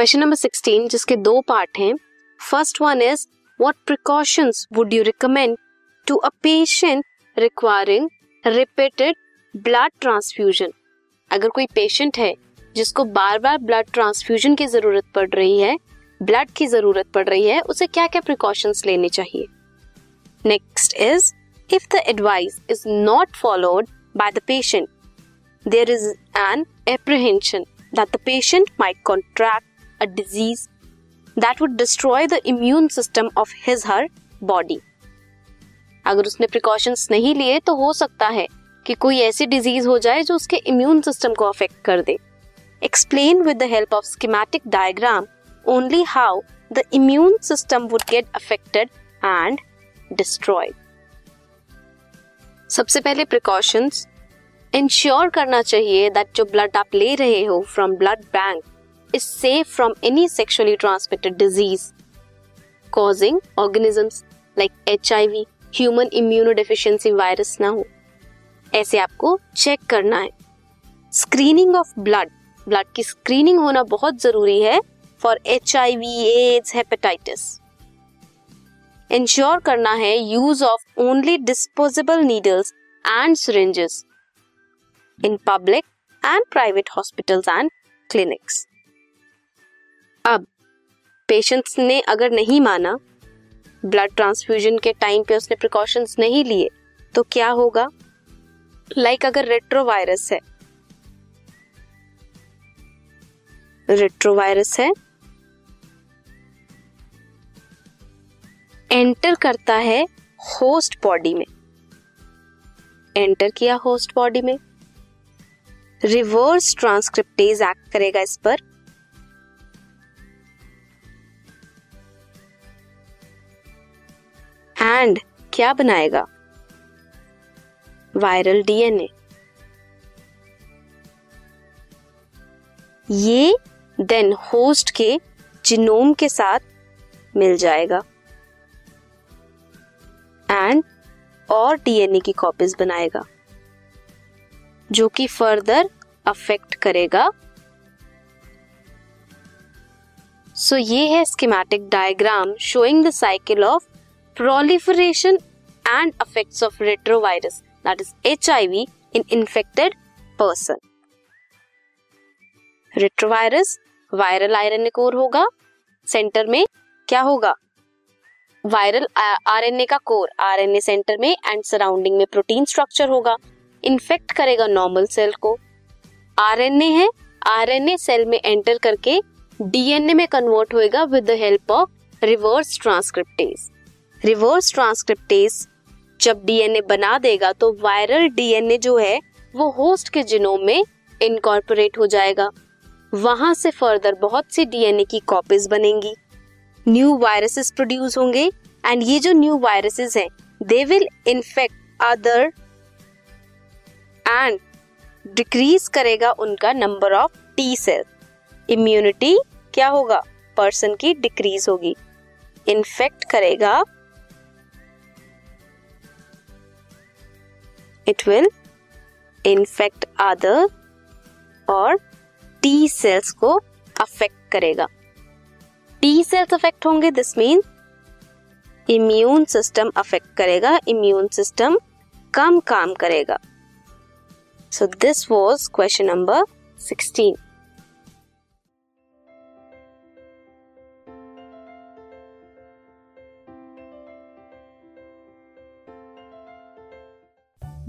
Question number sixteen, जिसके दो part हैं। First one is what precautions would you recommend to a patient requiring repeated blood transfusion अगर कोई patient है, जिसको बार बार ब्लड ट्रांसफ्यूजन की ज़रूरत पड़ रही है ब्लड की ज़रूरत पड़ रही है, उसे क्या क्या प्रिकॉशंस लेने चाहिए? Next is if the advice is not followed by the patient there is an apprehension that the patient might contract a disease that would destroy the immune system of his her body अगर उसने precautions नहीं लिए तो हो सकता है कि कोई ऐसी डिज़ीज़ हो जाए जो उसके इम्यून सिस्टम को अफेक्ट कर दे। Explain with the help of schematic diagram only how the immune system would get affected and destroyed सबसे पहले प्रिकॉशंस इंश्योर करना चाहिए दैट जो ब्लड आप ले रहे हो from blood bank is safe from any sexually transmitted disease causing organisms like H I V human immunodeficiency virus ना हो। ऐसे आपको चेक करना है। स्क्रीनिंग ऑफ़ ब्लड ब्लड की स्क्रीनिंग होना बहुत ज़रूरी है for H I V AIDS hepatitis ensure करना है use of only disposable needles and syringes in public and private hospitals and clinics अब पेशेंट्स ने अगर नहीं माना ब्लड ट्रांसफ्यूजन के टाइम पे उसने प्रिकॉशंस नहीं लिए तो क्या होगा? लाइक like अगर रेट्रोवायरस है। रेट्रोवायरस है। एंटर करता है होस्ट बॉडी में। एंटर किया होस्ट बॉडी में। रिवर्स ट्रांसक्रिप्टेज एक्ट करेगा इस पर। एंड क्या बनाएगा? वायरल डीएनए ये देन होस्ट के जिनोम के साथ मिल जाएगा। एंड और डीएनए की कॉपीज बनाएगा जो कि फर्दर अफेक्ट करेगा। सो so, ये है schematic diagram showing the cycle of proliferation and effects of retrovirus, that is HIV in infected person. Retrovirus viral iron core होगा। सेंटर में क्या होगा? वायरल आरएनए का कोर आरएनए सेंटर में एंड सराउंडिंग में प्रोटीन स्ट्रक्चर होगा। Infect करेगा normal cell को। आरएनए है। आरएनए सेल में एंटर करके डीएनए में कन्वर्ट होएगा with the help of reverse transcriptase reverse transcriptase जब डीएनए बना देगा तो वायरल डीएनए जो है, वो होस्ट के जिनोम में इनकॉर्पोरेट हो जाएगा। वहाँ से फर्दर बहुत सी डीएनए की कॉपीज बनेंगी। न्यू वायरसेस प्रोड्यूस होंगे एंड ये जो न्यू वायरसेस हैं they will infect other and decrease करेगा उनका number of T cell immunity क्या होगा? पर्सन की डिक्रीज होगी। इन्फेक्ट करेगा इट विल इन्फेक्ट अदर और टी सेल्स को अफेक्ट करेगा। टी सेल्स अफेक्ट होंगे this mean immune system affect करेगा इम्यून सिस्टम कम काम करेगा। So this was question number sixteen